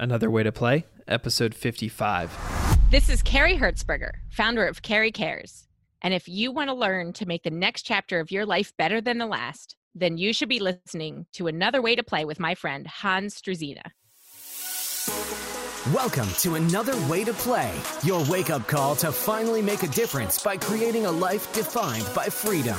Another Way to Play, episode 55. This is Carrie Hertzberger, founder of Carrie Cares. And if you want to learn to make the next chapter of your life better than the last, then you should be listening to Another Way to Play with my friend Hans Struzina. Welcome to Another Way to Play, your wake up call to finally make a difference by creating a life defined by freedom.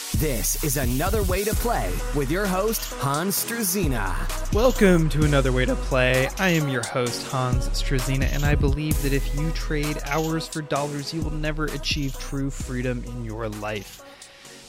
This is Another Way to Play with your host, Hans Struzina. Welcome to Another Way to Play. I am your host, Hans Struzina, and I believe that if you trade hours for dollars, you will never achieve true freedom in your life.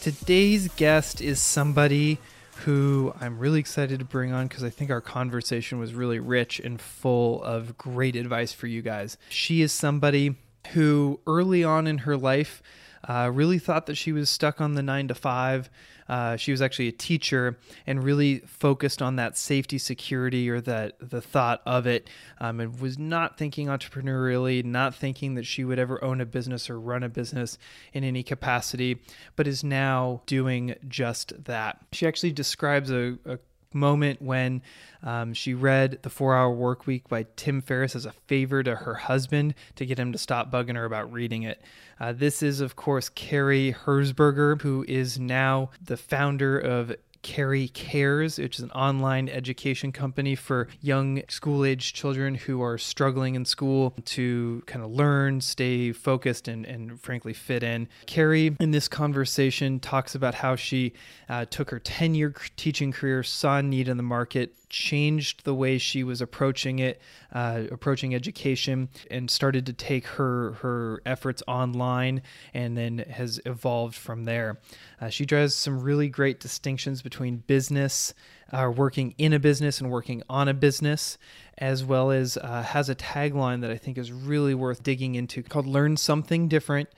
Today's guest is somebody who I'm really excited to bring on because I think our conversation was really rich and full of great advice for you guys. She is somebody who early on in her life uh, really thought that she was stuck on the nine to five. Uh, she was actually a teacher and really focused on that safety, security, or that the thought of it, um, and was not thinking entrepreneurially, not thinking that she would ever own a business or run a business in any capacity, but is now doing just that. She actually describes a, a moment when um, she read The Four Hour Work Week by Tim Ferriss as a favor to her husband to get him to stop bugging her about reading it. Uh, this is, of course, Carrie Herzberger, who is now the founder of Carrie Cares, which is an online education company for young school age children who are struggling in school to kind of learn, stay focused, and, and frankly fit in. Carrie, in this conversation, talks about how she uh, took her 10 year teaching career, saw a need in the market, changed the way she was approaching it, uh, approaching education, and started to take her her efforts online, and then has evolved from there. Uh, she draws some really great distinctions between business, uh, working in a business, and working on a business, as well as uh, has a tagline that I think is really worth digging into called "Learn something different,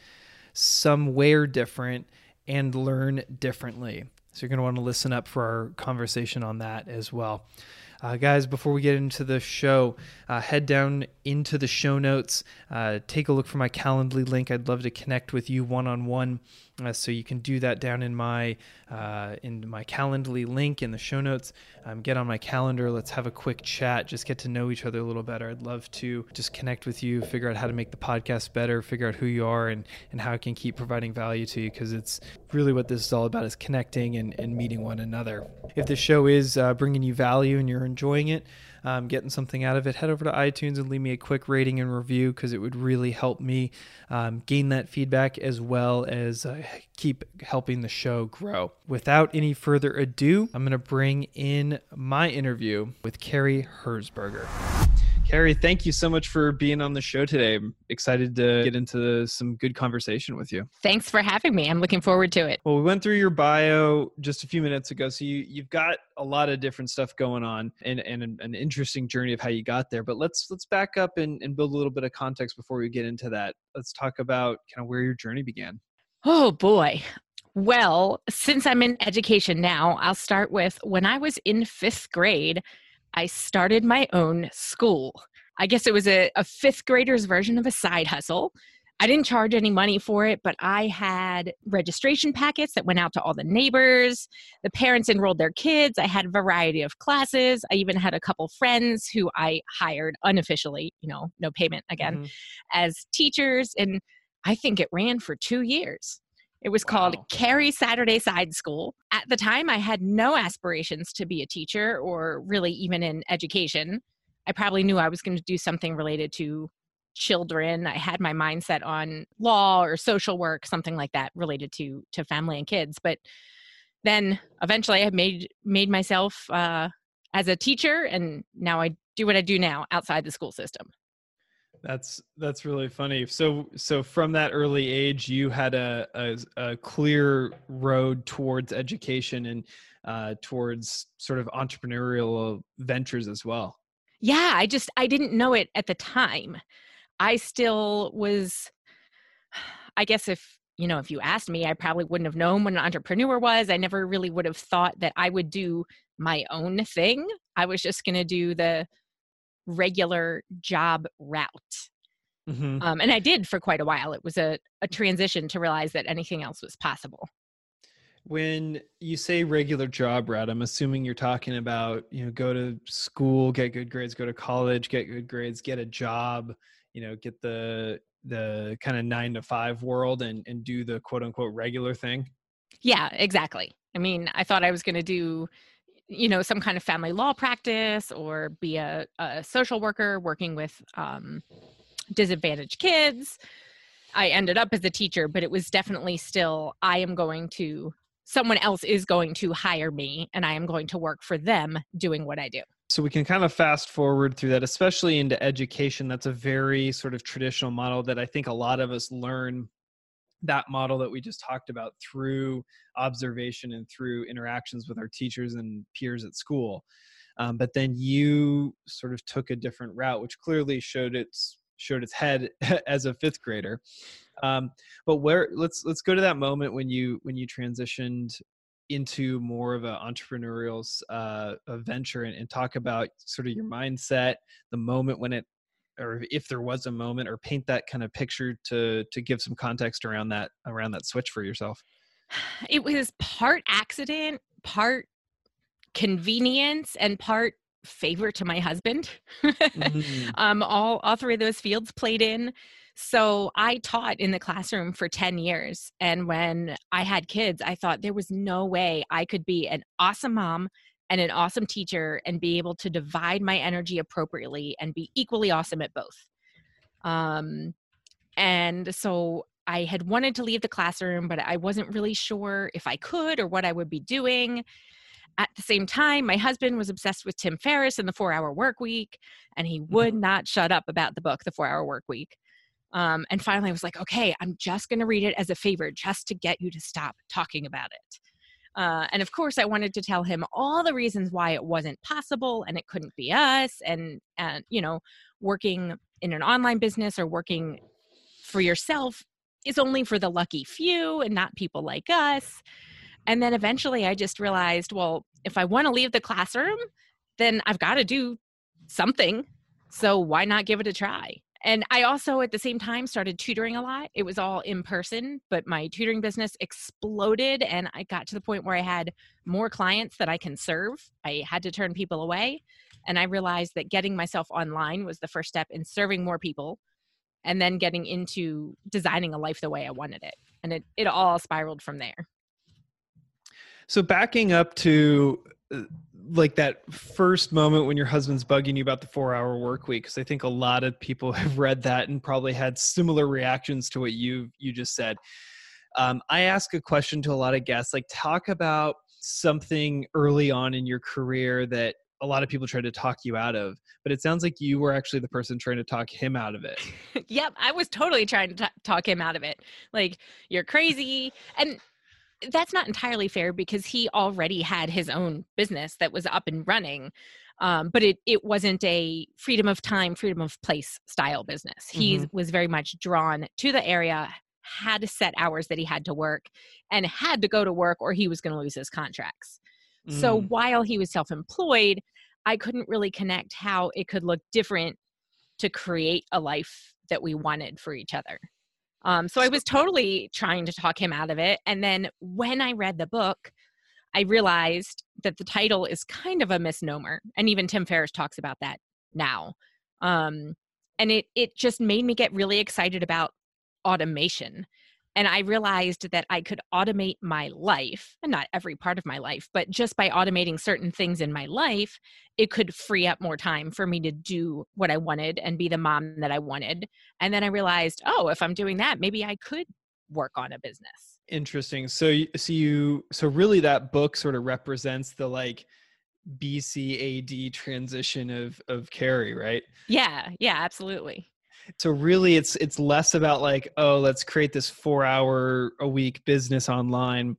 somewhere different." And learn differently. So you're going to want to listen up for our conversation on that as well. Uh, guys, before we get into the show, uh, head down into the show notes. Uh, take a look for my Calendly link. I'd love to connect with you one on one. So you can do that down in my uh, in my Calendly link in the show notes. Um, get on my calendar. Let's have a quick chat. Just get to know each other a little better. I'd love to just connect with you, figure out how to make the podcast better, figure out who you are, and and how I can keep providing value to you because it's really what this is all about is connecting and, and meeting one another. If the show is uh, bringing you value and you're enjoying it, um, getting something out of it, head over to iTunes and leave me a quick rating and review because it would really help me um, gain that feedback as well as uh, keep helping the show grow. Without any further ado, I'm going to bring in my interview with Carrie Herzberger. Carrie, thank you so much for being on the show today. I'm excited to get into some good conversation with you. Thanks for having me. I'm looking forward to it. Well, we went through your bio just a few minutes ago. So you, you've got a lot of different stuff going on and, and an, interesting journey of how you got there. But let's let's back up and, and build a little bit of context before we get into that. Let's talk about kind of where your journey began. Oh boy. Well, since I'm in education now, I'll start with when I was in fifth grade, I started my own school. I guess it was a, a fifth grader's version of a side hustle. I didn't charge any money for it, but I had registration packets that went out to all the neighbors. The parents enrolled their kids. I had a variety of classes. I even had a couple friends who I hired unofficially, you know, no payment again, mm-hmm. as teachers. And I think it ran for two years. It was wow. called Carrie Saturday Side School. At the time, I had no aspirations to be a teacher or really even in education. I probably knew I was going to do something related to children. I had my mindset on law or social work, something like that related to to family and kids. But then eventually I made made myself uh, as a teacher and now I do what I do now outside the school system. That's that's really funny. So so from that early age, you had a a, a clear road towards education and uh, towards sort of entrepreneurial ventures as well. Yeah, I just I didn't know it at the time. I still was. I guess if you know, if you asked me, I probably wouldn't have known what an entrepreneur was. I never really would have thought that I would do my own thing. I was just going to do the regular job route. Mm-hmm. Um, and I did for quite a while. It was a, a transition to realize that anything else was possible. When you say regular job route, I'm assuming you're talking about, you know, go to school, get good grades, go to college, get good grades, get a job, you know, get the the kind of nine to five world and, and do the quote unquote regular thing? Yeah, exactly. I mean, I thought I was going to do, you know, some kind of family law practice or be a, a social worker working with um, disadvantaged kids. I ended up as a teacher, but it was definitely still, I am going to, someone else is going to hire me and I am going to work for them doing what I do so we can kind of fast forward through that especially into education that's a very sort of traditional model that i think a lot of us learn that model that we just talked about through observation and through interactions with our teachers and peers at school. Um, but then you sort of took a different route which clearly showed its showed its head as a fifth grader. Um, but where let's let's go to that moment when you when you transitioned into more of an entrepreneurial uh, venture and, and talk about sort of your mindset, the moment when it, or if there was a moment, or paint that kind of picture to to give some context around that around that switch for yourself. It was part accident, part convenience, and part favor to my husband. mm-hmm. um, all all three of those fields played in. So I taught in the classroom for 10 years. And when I had kids, I thought there was no way I could be an awesome mom and an awesome teacher and be able to divide my energy appropriately and be equally awesome at both. Um, and so I had wanted to leave the classroom, but I wasn't really sure if I could or what I would be doing. At the same time, my husband was obsessed with Tim Ferriss and the four hour work week, and he would mm-hmm. not shut up about the book, The Four Hour Work Week. Um, and finally, I was like, okay, I'm just going to read it as a favor just to get you to stop talking about it. Uh, and of course, I wanted to tell him all the reasons why it wasn't possible and it couldn't be us. And, and you know, working in an online business or working for yourself is only for the lucky few and not people like us. And then eventually I just realized, well, if I want to leave the classroom, then I've got to do something. So why not give it a try? And I also, at the same time, started tutoring a lot. It was all in person, but my tutoring business exploded. And I got to the point where I had more clients that I can serve. I had to turn people away. And I realized that getting myself online was the first step in serving more people and then getting into designing a life the way I wanted it. And it, it all spiraled from there. So, backing up to uh, like that first moment when your husband's bugging you about the four hour work week because i think a lot of people have read that and probably had similar reactions to what you you just said. Um, i ask a question to a lot of guests like talk about something early on in your career that a lot of people try to talk you out of but it sounds like you were actually the person trying to talk him out of it. Yep i was totally trying to t- talk him out of it. Like you're crazy and that's not entirely fair because he already had his own business that was up and running um, but it it wasn't a freedom of time freedom of place style business he mm-hmm. was very much drawn to the area had set hours that he had to work and had to go to work or he was going to lose his contracts mm. so while he was self-employed i couldn't really connect how it could look different to create a life that we wanted for each other um, so I was totally trying to talk him out of it. And then when I read the book, I realized that the title is kind of a misnomer. And even Tim Ferriss talks about that now. Um, and it it just made me get really excited about automation and I realized that I could automate my life, and not every part of my life, but just by automating certain things in my life, it could free up more time for me to do what I wanted and be the mom that I wanted. And then I realized, oh, if I'm doing that, maybe I could work on a business. Interesting. So, so you, so really, that book sort of represents the like BCAD transition of of Carrie, right? Yeah. Yeah. Absolutely so really it's it's less about like oh let's create this four hour a week business online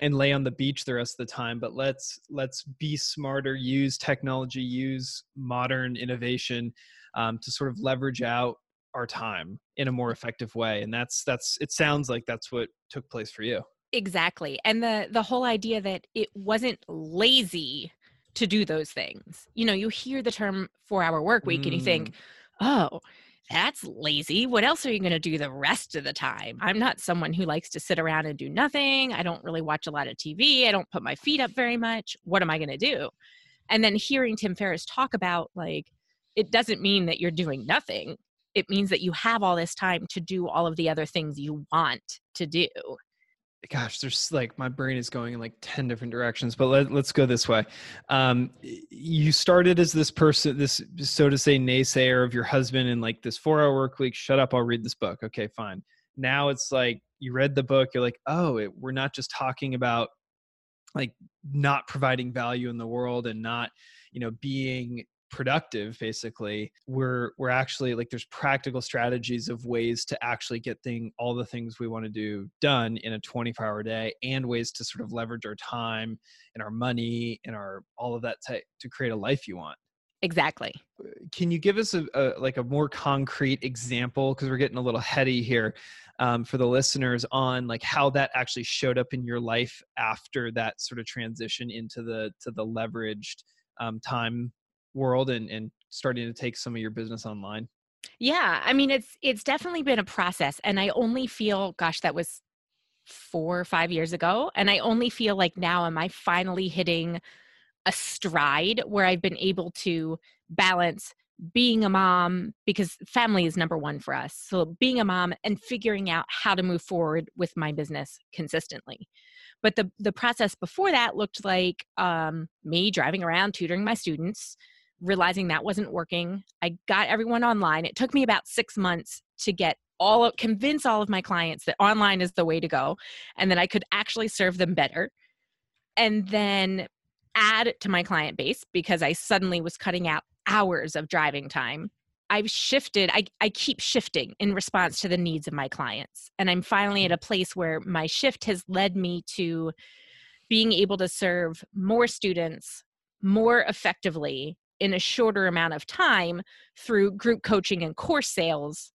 and lay on the beach the rest of the time but let's let's be smarter use technology use modern innovation um, to sort of leverage out our time in a more effective way and that's that's it sounds like that's what took place for you exactly and the the whole idea that it wasn't lazy to do those things you know you hear the term 4 hour work week mm. and you think mm. oh that's lazy. What else are you going to do the rest of the time? I'm not someone who likes to sit around and do nothing. I don't really watch a lot of TV. I don't put my feet up very much. What am I going to do? And then hearing Tim Ferriss talk about like, it doesn't mean that you're doing nothing. It means that you have all this time to do all of the other things you want to do gosh there's like my brain is going in like 10 different directions but let, let's go this way. Um, you started as this person this so to say naysayer of your husband and like this four hour work week. Shut up i'll read this book. Okay fine. Now it's like you read the book you're like oh it, we're not just talking about like not providing value in the world and not you know being productive basically we're we're actually like there's practical strategies of ways to actually get thing all the things we want to do done in a 24 hour day and ways to sort of leverage our time and our money and our all of that to, to create a life you want. Exactly. Can you give us a, a like a more concrete example because we're getting a little heady here um, for the listeners on like how that actually showed up in your life after that sort of transition into the to the leveraged um, time world and and starting to take some of your business online? Yeah, I mean it's it's definitely been a process and I only feel gosh that was 4 or 5 years ago and I only feel like now am I finally hitting a stride where I've been able to balance being a mom because family is number 1 for us. So being a mom and figuring out how to move forward with my business consistently. But the the process before that looked like um, me driving around tutoring my students, realizing that wasn't working. I got everyone online. It took me about six months to get all of, convince all of my clients that online is the way to go and that I could actually serve them better. And then add to my client base because I suddenly was cutting out hours of driving time. I've shifted, I, I keep shifting in response to the needs of my clients. And I'm finally at mm-hmm. a place where my shift has led me to being able to serve more students more effectively in a shorter amount of time through group coaching and course sales,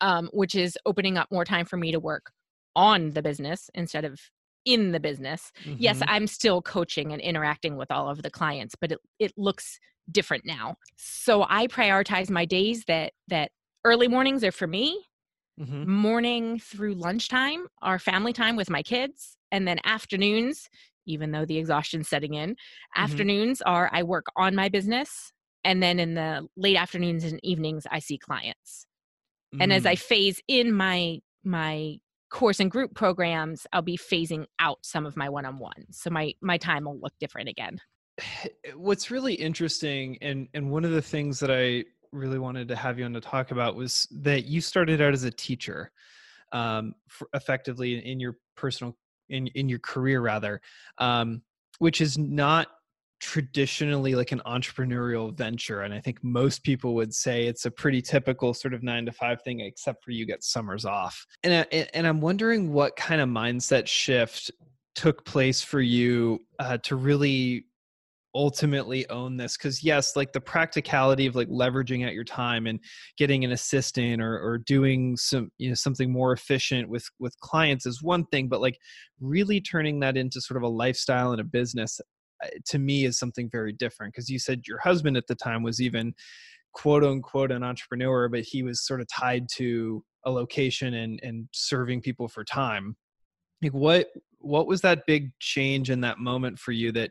um, which is opening up more time for me to work on the business instead of in the business. Mm-hmm. Yes, I'm still coaching and interacting with all of the clients, but it, it looks different now. So I prioritize my days that that early mornings are for me. Mm-hmm. Morning through lunchtime are family time with my kids, and then afternoons even though the exhaustion's setting in. Mm-hmm. Afternoons are I work on my business, and then in the late afternoons and evenings I see clients. Mm. And as I mm. phase in my my course and group programs, I'll be phasing out some of my one-on-ones. So my my time will look different again. What's really interesting and and one of the things that I really wanted to have you on to talk about was that you started out as a teacher um, effectively in your personal in in your career rather um, which is not traditionally like an entrepreneurial venture and i think most people would say it's a pretty typical sort of 9 to 5 thing except for you get summers off. And I, and i'm wondering what kind of mindset shift took place for you uh, to really ultimately own this? Because yes like the practicality of like leveraging out your time and getting an assistant or, or doing some you know something more efficient with with clients is one thing but like really turning that into sort of a lifestyle and a business uh, to me is something very different. Because you said your husband at the time was even quote unquote an entrepreneur but he was sort of tied to a location and and serving people for time. Like what what was that big change in that moment for you that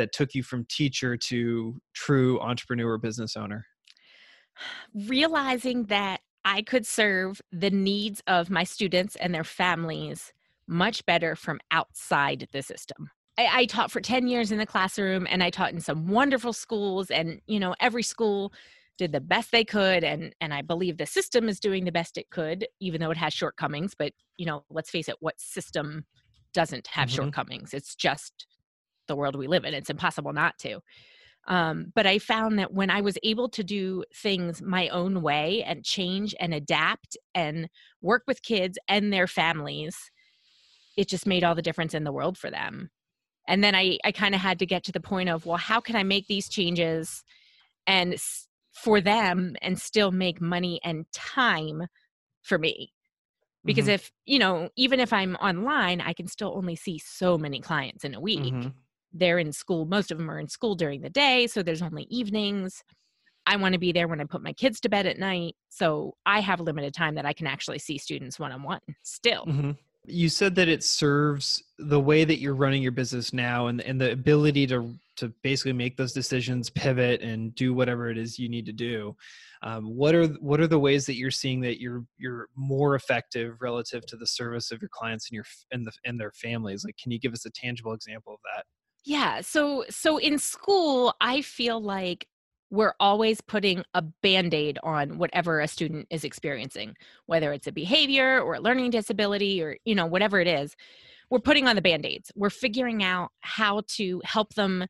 that took you from teacher to true entrepreneur business owner? Realizing that I could serve the needs of my students and their families much better from outside the system. I, I, taught for 10 years in the classroom and I taught in some wonderful schools, and you know, every school did the best they could and and I believe the system is doing the best it could, even though it has shortcomings. But you know, let's face it, what system doesn't have mm-hmm. shortcomings? It's just the world we live in. It's impossible not to. Um, but I found that when I was able to do things my own way and change and adapt and work with kids and their families, it just made all the difference in the world for them. And then I, I kind of had to get to the point of, well, how can I make these changes and s- for them and still make money and time for me because Mhm. if you know even if i'm online i can still only see so many clients in a week Mhm. They're in school most of them are in school during the day so there's only evenings i want to be there when i put my kids to bed at night so i have limited time that i can actually see students one-on-one still Mhm. You said that it serves the way that you're running your business now and, and the ability to to basically make those decisions, pivot, and do whatever it is you need to do. Um, what are what are the ways that you're seeing that you're you're more effective relative to the service of your clients and your and the and their families? Like, can you give us a tangible example of that? Yeah. So so in school, I feel like we're always putting a band-aid on whatever a student is experiencing, whether it's a behavior or a learning disability or, you know, whatever it is. We're putting on the band-aids. We're figuring out how to help them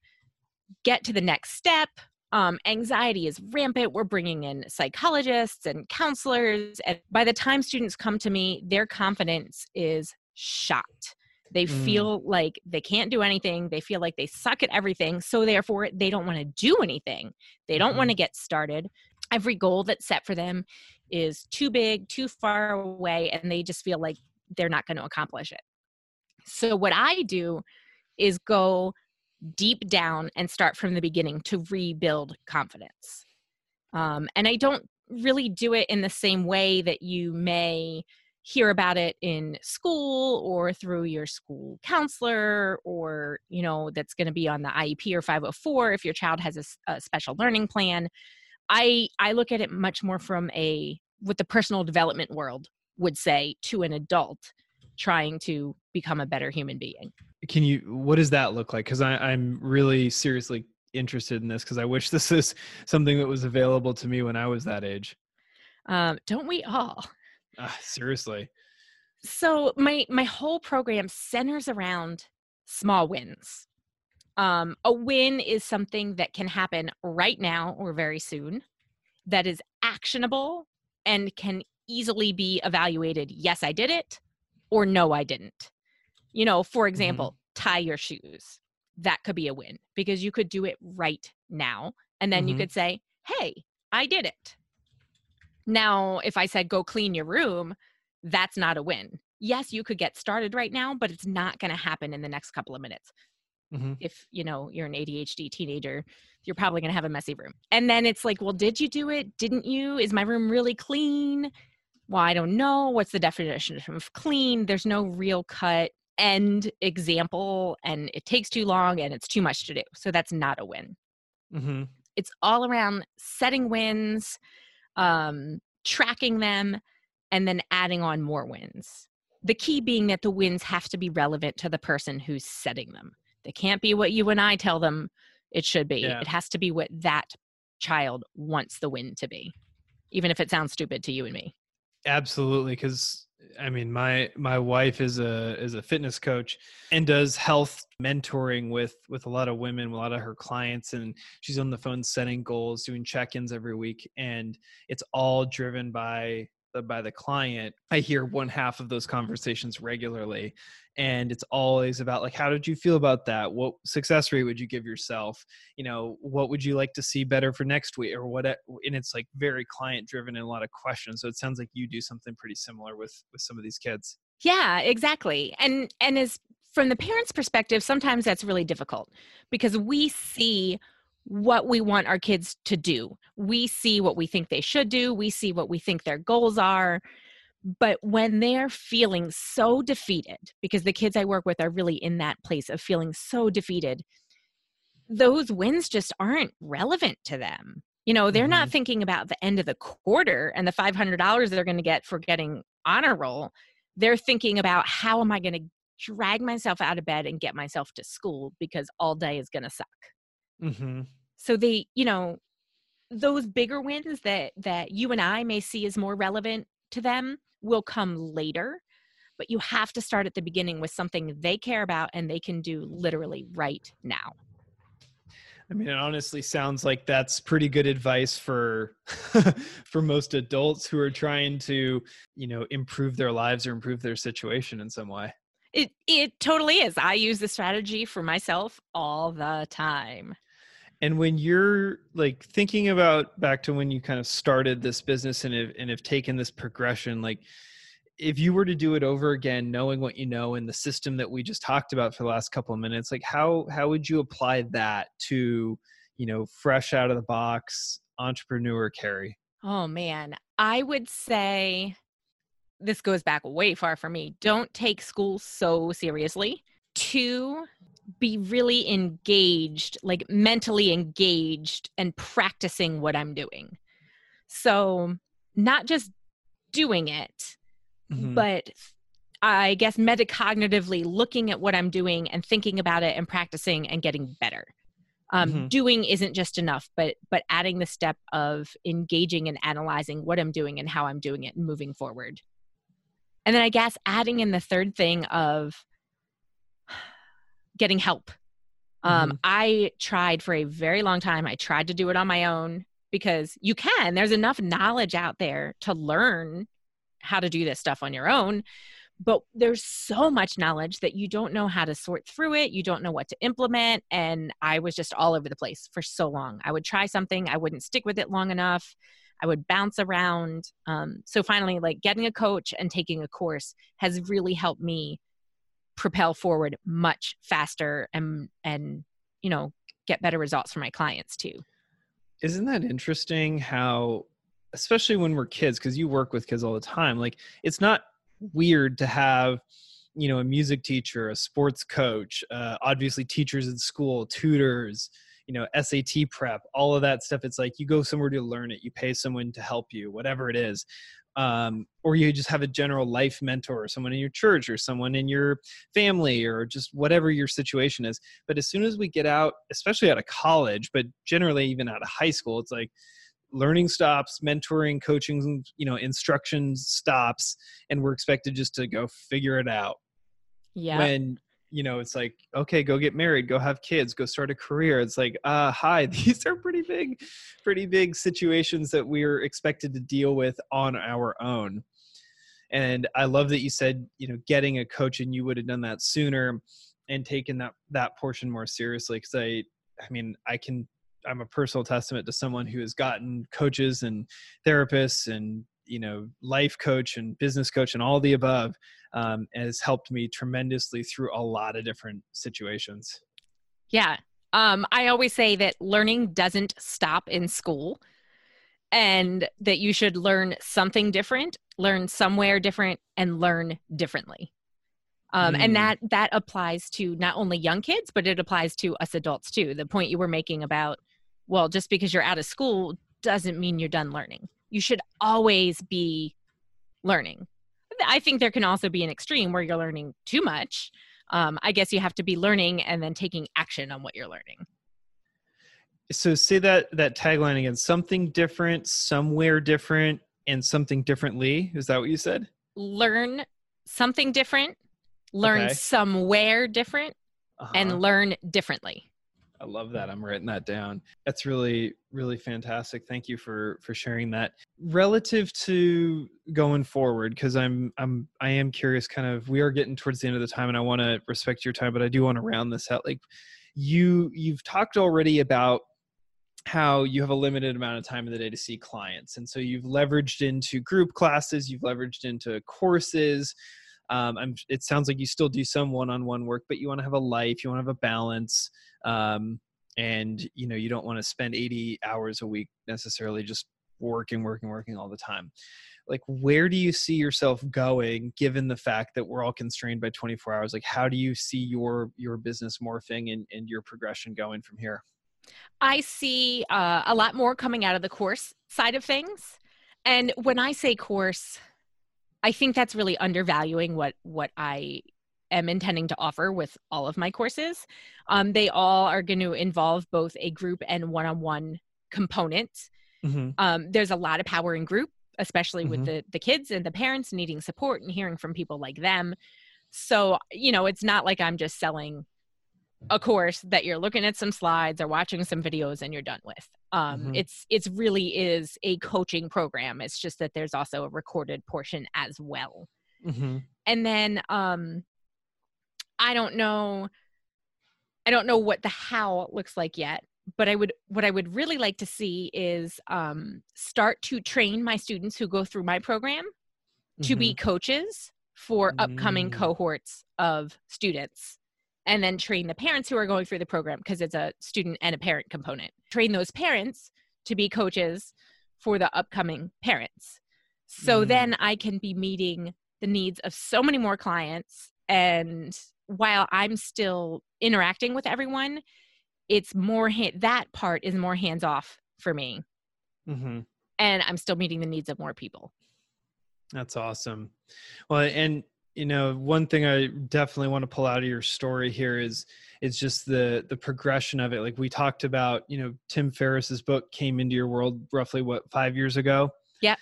get to the next step. Um, anxiety is rampant. We're bringing in psychologists and counselors. And by the time students come to me, their confidence is shot. They Mm. feel like they can't do anything. They feel like they suck at everything. So, therefore, they don't want to do anything. They don't want to get started. Every goal that's set for them is too big, too far away, and they just feel like they're not going to accomplish it. So, what I do is go deep down and start from the beginning to rebuild confidence. Um, and I don't really do it in the same way that you may hear about it in school or through your school counselor or you know that's going to be on the iep or 504 if your child has a special learning plan i i look at it much more from a what the personal development world would say to an adult trying to become a better human being Can you? What does that look like? Because I'm really seriously interested in this because I wish this is something that was available to me when I was that age. um, don't we all Ah, seriously. so my my whole program centers around small wins. Um, a win is something that can happen right now or very soon that is actionable and can easily be evaluated yes i did it or no i didn't. You know for example tie your shoes. That could be a win because you could do it right now and then you Mhm. could say hey i did it now if i said go clean your room that's not a win. Yes, you could get started right now, but it's not going to happen in the next couple of minutes. Mhm. If, you know, you're an ADHD teenager, you're probably going to have a messy room. And then it's like, well, did you do it? Didn't you? Is my room really clean? Well, I don't know. What's the definition of clean? There's no real cut end example and it takes too long and it's too much to do. So that's not a win Mhm. it's all around setting wins um, tracking them and then adding on more wins. The key being that the wins have to be relevant to the person who's setting them. They can't be what you and i tell them it should be. Yeah. it has to be what that child wants the win to be even if it sounds stupid to you and me. Absolutely, because I mean, my my wife is a is a fitness coach and does health mentoring with with a lot of women, a lot of her clients, and she's on the phone setting goals, doing check ins every week, and it's all driven by by the client. I hear one half of those conversations regularly, and it's always about like, how did you feel about that? What success rate would you give yourself? you know what would you like to see better for next week or what and it's like very client driven and a lot of questions so it sounds like you do something pretty similar with with some of these kids Yeah, exactly. And and as from the parents' perspective, sometimes that's really difficult because we see what we want our kids to do. We see what we think they should do, we see what we think their goals are. But when they're feeling so defeated, because the kids I work with are really in that place of feeling so defeated, those wins just aren't relevant to them. You know, they're not Mhm. thinking about the end of the quarter and the $500 they're going to get for getting honor roll they're thinking about how am I going to drag myself out of bed and get myself to school because all day is going to suck. Mm-hmm. So they, you know, those bigger wins that that you and I may see as more relevant to them will come later, but you have to start at the beginning with something they care about and they can do literally right now. i mean it honestly sounds like that's pretty good advice for for most adults who are trying to you know improve their lives or improve their situation in some way It it totally is. I use the strategy for myself all the time. And when you're like thinking about back to when you kind of started this business and have, and have taken this progression, like if you were to do it over again, knowing what you know and the system that we just talked about for the last couple of minutes, like how how would you apply that to you know fresh out of the box entrepreneur Carrie? Oh man, I would say this goes back way far for me. Don't take school so seriously. Two, be really engaged, like mentally engaged and practicing what I'm doing. So, not just doing it, mm-hmm. but I guess metacognitively looking at what I'm doing and thinking about it and practicing and getting better. Um, mm-hmm. Doing isn't just enough, but but adding the step of engaging and analyzing what I'm doing and how I'm doing it and moving forward. And then I guess adding in the third thing of getting help. Um, mm-hmm. I tried for a very long time. I tried to do it on my own because you can. There's enough knowledge out there to learn how to do this stuff on your own. But there's so much knowledge that you don't know how to sort through it. You don't know what to implement. And I was just all over the place for so long. I would try something, I wouldn't stick with it long enough. I would bounce around. Um, so finally, like getting a coach and taking a course has really helped me propel forward much faster and and you know get better results for my clients too. Isn't that interesting? How, especially when we're kids, because you work with kids all the time, like it's not weird to have you know a music teacher a sports coach uh, obviously teachers in school tutors you know SAT prep, all of that stuff. It's like you go somewhere to learn it, you pay someone to help you, whatever it is. Um, or you just have a general life mentor, or someone in your church, or someone in your family, or just whatever your situation is. But as soon as we get out, especially out of college, but generally even out of high school, it's like learning stops mentoring coaching you know instructions stops and we're expected just to go figure it out yeah when you know it's like okay go get married go have kids go start a career. It's like uh hi these are pretty big pretty big situations that we're expected to deal with on our own. And i love that you said you know getting a coach and you would have done that sooner and taken that that portion more seriously because i i mean i can i'm a personal testament to someone who has gotten coaches and therapists and you know life coach and business coach and all the above um, has helped me tremendously through a lot of different situations. Yeah. Um, i always say that learning doesn't stop in school and that you should learn something different learn somewhere different and learn differently. Um, mm. and that that applies to not only young kids but it applies to us adults too. The point you were making about well just because you're out of school doesn't mean you're done learning. You should always be learning. I think there can also be an extreme where you're learning too much. Um, I guess you have to be learning and then taking action on what you're learning. So say that that tagline again: something different, somewhere different, and something differently. Is that what you said? Learn something different, learn okay. somewhere different, uh-huh. and learn differently. I love that. I'm writing that down. That's really, really fantastic. Thank you for for sharing that. Relative to going forward, because I'm I'm I am curious. Kind of, we are getting towards the end of the time, and I want to respect your time, but I do want to round this out. Like, you you've talked already about how you have a limited amount of time in the day to see clients, and so you've leveraged into group classes, you've leveraged into courses. Um, it sounds like you still do some one-on-one work, but you want to have a life, you want to have a balance um, and you know you don't want to spend 80 hours a week necessarily just working working working all the time. Like where do you see yourself going given the fact that we're all constrained by 24 hours? Like how do you see your your business morphing and, and your progression going from here? I see uh, a lot more coming out of the course side of things. And when i say course i think that's really undervaluing what what i am intending to offer with all of my courses. Um, they all are going to involve both a group and one on one component. Mm-hmm. Um, there's a lot of power in group, especially mm-hmm. with the, the kids and the parents needing support and hearing from people like them. So, you know, it's not like I'm just selling a course that you're looking at some slides or watching some videos and you're done with. Um, mm-hmm. It's it's really is a coaching program. It's just that there's also a recorded portion as well. Mm-hmm. And then um, I don't know. I don't know what the how looks like yet, but I would what I would really like to see is um, start to train my students who go through my program to be coaches for upcoming Mm. cohorts of students and then train the parents who are going through the program because it's a student and a parent component train those parents to be coaches for the upcoming parents so Mm. then i can be meeting the needs of so many more clients and while i'm still interacting with everyone it's more ha- that part is more hands off for me hmm and i'm still meeting the needs of more people That's awesome. Well, and you know, one thing I definitely want to pull out of your story here is it's just the the progression of it. Like we talked about, you know, Tim Ferriss's book came into your world roughly what five years ago. Yeah.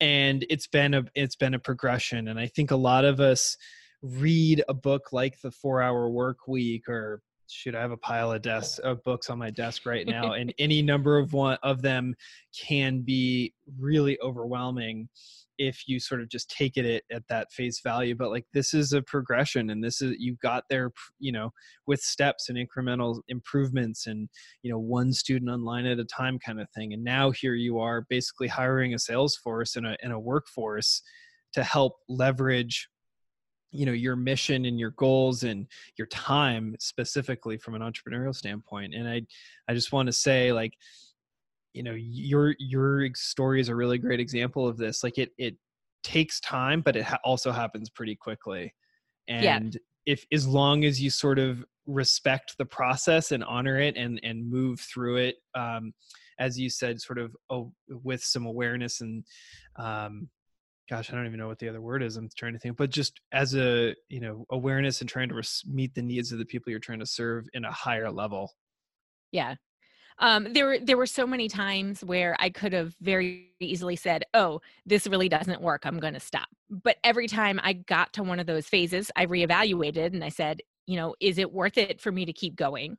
And it's been a it's been a progression, and I think a lot of us read a book like the Four Hour Work Week or shoot i have a pile of desks of books on my desk right now and any number of one of them can be really overwhelming if you sort of just take it at, at that face value but like this is a progression and this is you got there you know with steps and incremental improvements and you know one student online at a time kind of thing and now here you are basically hiring a sales force and a, and a workforce to help leverage you know your mission and your goals and your time specifically from an entrepreneurial standpoint and i i just want to say like you know your your story is a really great example of this like it it takes time but it ha- also happens pretty quickly and Yeah. if as long as you sort of respect the process and honor it and and move through it um as you said sort of oh, with some awareness and um gosh i don't even know what the other word is i'm trying to think but just as a you know awareness and trying to res- meet the needs of the people you're trying to serve in a higher level Yeah. Um, there were there were so many times where I could have very easily said, "Oh, this really doesn't work. I'm going to stop." But every time I got to one of those phases, I reevaluated and I said, "You know, is it worth it for me to keep going?"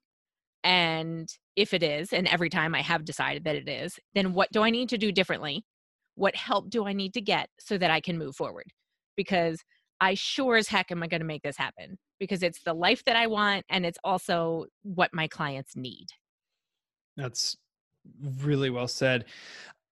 And if it is, and every time I have decided that it is, then what do I need to do differently? What help do I need to get so that I can move forward? Because I sure as heck am I going to make this happen because it's the life that I want and it's also what my clients need. That's really well said.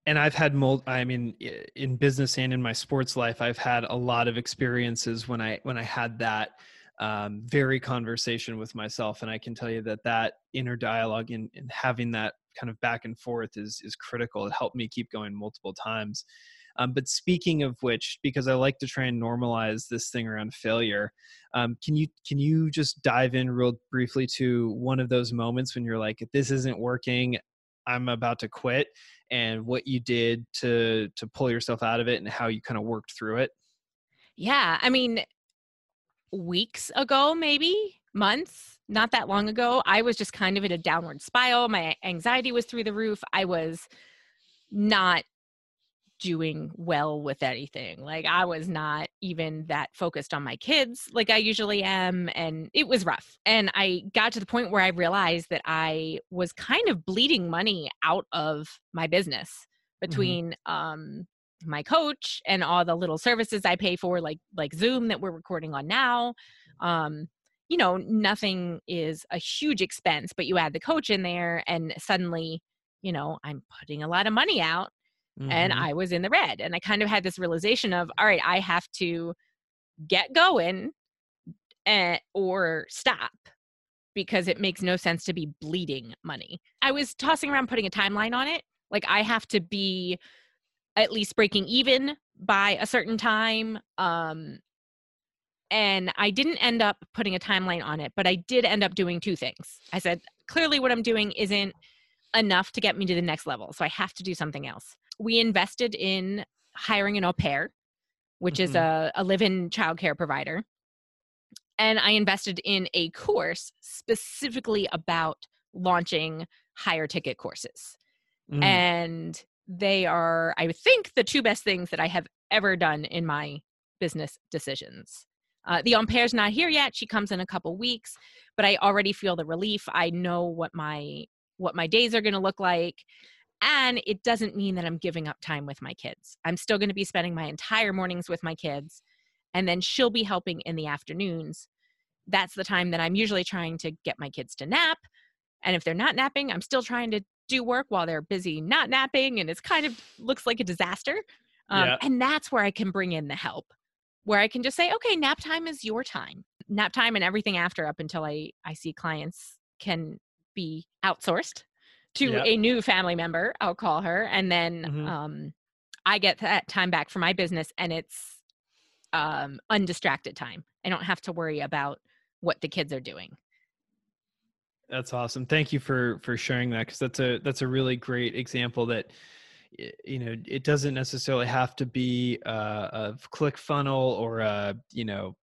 And I've had mul I mean in business and in my sports life I've had a lot of experiences when I when I had that um, very conversation with myself and I can tell you that that inner dialogue and, and having that kind of back and forth is is critical. It helped me keep going multiple times. Um, but speaking of which, because I like to try and normalize this thing around failure, um, can you can you just dive in real briefly to one of those moments when you're like, this isn't working, I'm about to quit, and what you did to to pull yourself out of it and how you kind of worked through it? Yeah, I mean, weeks ago, maybe months, not that long ago, I was just kind of in a downward spiral. My anxiety was through the roof. I was not doing well with anything. Like, I was not even that focused on my kids like I usually am. And it was rough. And I got to the point where I realized that I was kind of bleeding money out of my business between, um, my coach and all the little services I pay for, like like Zoom that we're recording on now. Um, you know, nothing is a huge expense, but you add the coach in there, and suddenly, you know, I'm putting a lot of money out, and Mhm. I was in the red. And I kind of had this realization of, all right, I have to get going, and or stop because it makes no sense to be bleeding money. I was tossing around putting a timeline on it. Like I have to be at least breaking even by a certain time. Um, and I didn't end up putting a timeline on it, but I did end up doing two things. I said, clearly, what I'm doing isn't enough to get me to the next level. So I have to do something else. We invested in hiring an au pair, which is a, a live in childcare provider. And I invested in a course specifically about launching higher ticket courses Mm. and they are i think the two best things that i have ever done in my business decisions. Uh, the au pair's not here yet she comes in a couple weeks but i already feel the relief i know what my what my days are going to look like and it doesn't mean that i'm giving up time with my kids. I'm still going to be spending my entire mornings with my kids and then she'll be helping in the afternoons. That's the time that i'm usually trying to get my kids to nap And if they're not napping, I'm still trying to do work while they're busy not napping. And it's kind of looks like a disaster. Um, Yeah. And that's where I can bring in the help, where I can just say, okay, nap time is your time. Nap time and everything after up until I, I see clients can be outsourced to Yeah. a new family member, I'll call her. And then Mhm. um, I get that time back for my business and it's um, undistracted time. I don't have to worry about what the kids are doing. That's awesome. Thank you for for sharing that because that's a that's a really great example that you know it doesn't necessarily have to be uh, a click funnel or a you know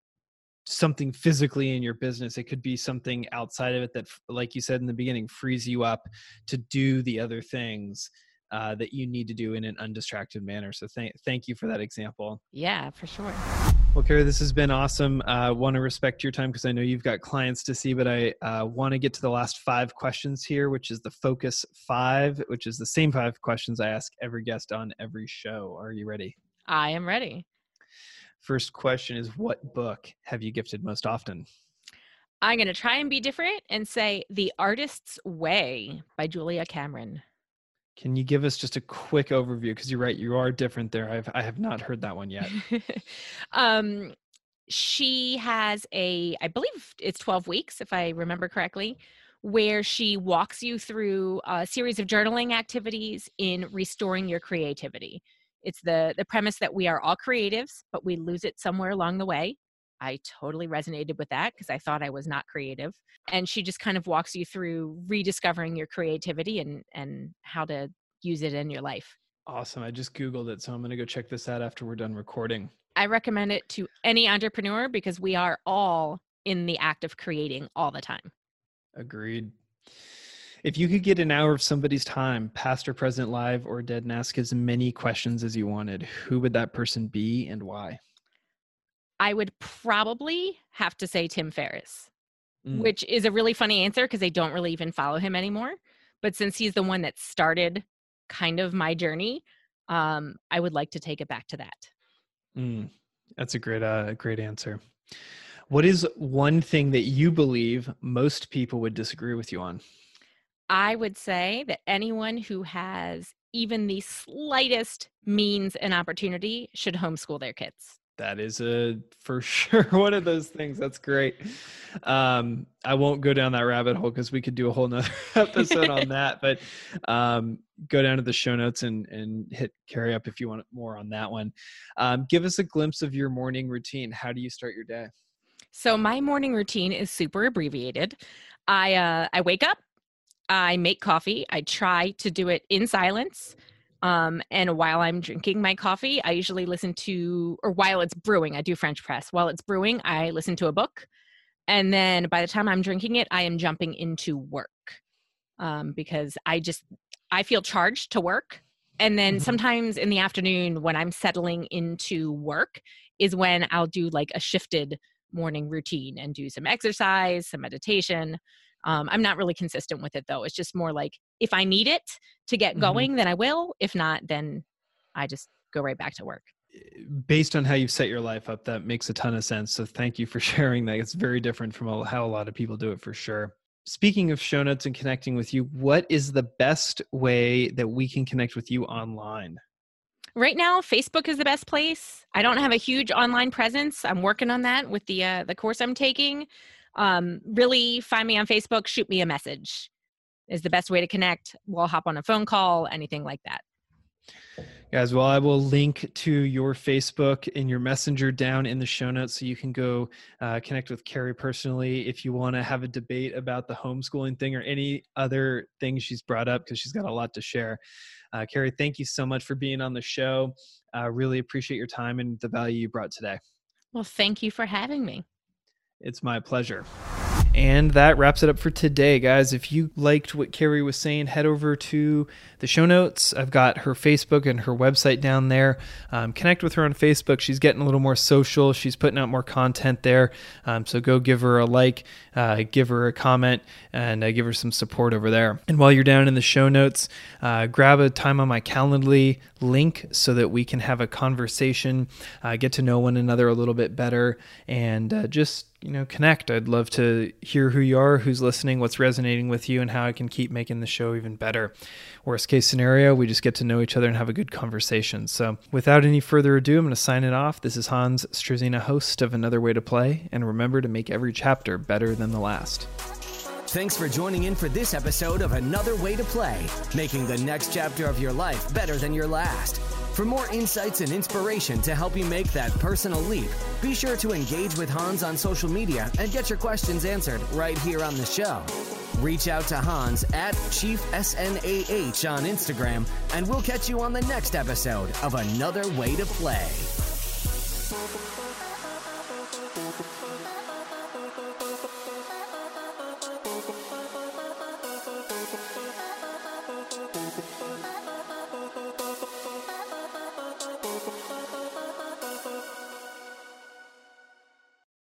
something physically in your business. It could be something outside of it that, like you said in the beginning, frees you up to do the other things uh, that you need to do in an undistracted manner. So thank thank you for that example. Yeah, for sure. Well, Carrie, this has been awesome. Uh, want to respect your time because I know you've got clients to see, but I uh, want to get to the last five questions here, which is the focus five, which is the same five questions I ask every guest on every show. Are you ready? I am ready. First question is What book have you gifted most often? I'm going to try and be different and say The Artist's Way by Julia Cameron. Can you give us just a quick overview? Because you're right, you are different there. I've, I have not heard that one yet. um, she has a, I believe it's 12 weeks, if I remember correctly, where she walks you through a series of journaling activities in restoring your creativity. It's the the premise that we are all creatives, but we lose it somewhere along the way. I totally resonated with that because I thought I was not creative. And she just kind of walks you through rediscovering your creativity and and how to use it in your life. Awesome. I just Googled it, so I'm going to go check this out after we're done recording. I recommend it to any entrepreneur because we are all in the act of creating all the time. Agreed. If you could get an hour of somebody's time, past or present, live or dead, and ask as many questions as you wanted, who would that person be and why? I would probably have to say Tim Ferriss, Mm. which is a really funny answer because I don't really even follow him anymore. But since he's the one that started kind of my journey, um, I would like to take it back to that. Mm, that's a great, uh, great answer. What is one thing that you believe most people would disagree with you on? I would say that anyone who has even the slightest means and opportunity should homeschool their kids. That is a for sure one of those things. That's great. Um, I won't go down that rabbit hole because we could do a whole nother episode on that. But um, go down to the show notes and and hit Carrie up if you want more on that one. Um, give us a glimpse of your morning routine. How do you start your day? So my morning routine is super abbreviated. I uh, I wake up, I make coffee. I try to do it in silence. Um, and while I'm drinking my coffee, I usually listen to, or while it's brewing, I do French press. While it's brewing, I listen to a book. And then by the time I'm drinking it, I am jumping into work um, because I just, I feel charged to work. And then Mhm. sometimes in the afternoon, when I'm settling into work, is when I'll do like a shifted morning routine and do some exercise, some meditation. Um, I'm not really consistent with it though. It's just more like if I need it to get Mhm. going, then I will. If not, then I just go right back to work. Based on how you've set your life up, that makes a ton of sense. So thank you for sharing that. It's very different from how a lot of people do it for sure. Speaking of show notes and connecting with you, what is the best way that we can connect with you online? Right now, Facebook is the best place. I don't have a huge online presence. I'm working on that with the uh, the course I'm taking. Um, really, find me on Facebook. Shoot me a message. Is the best way to connect. We'll hop on a phone call, anything like that. Guys, well, I will link to your Facebook and your messenger down in the show notes so you can go uh, connect with Carrie personally if you want to have a debate about the homeschooling thing or any other things she's brought up because she's got a lot to share. Uh, Carrie, thank you so much for being on the show. Uh, really appreciate your time and the value you brought today. Well, thank you for having me. It's my pleasure. And that wraps it up for today, guys. If you liked what Carrie was saying, head over to the show notes. I've got her Facebook and her website down there. Um, connect with her on Facebook. She's getting a little more social. She's putting out more content there. Um, so go give her a like, uh, give her a comment, and uh, give her some support over there. And while you're down in the show notes, uh, grab a time on my Calendly link so that we can have a conversation, uh, get to know one another a little bit better, and uh, just you know, connect. I'd love to hear who you are, who's listening, what's resonating with you, and how I can keep making the show even better. Worst case scenario, we just get to know each other and have a good conversation. So, without any further ado, I'm going to sign it off. This is Hans Struzina, host of Another Way to Play, and remember to make every chapter better than the last. Thanks for joining in for this episode of Another Way to Play, making the next chapter of your life better than your last. For more insights and inspiration to help you make that personal leap, be sure to engage with Hans on social media and get your questions answered right here on the show. Reach out to Hans at Chief SNAH on Instagram, and we'll catch you on the next episode of Another Way to Play.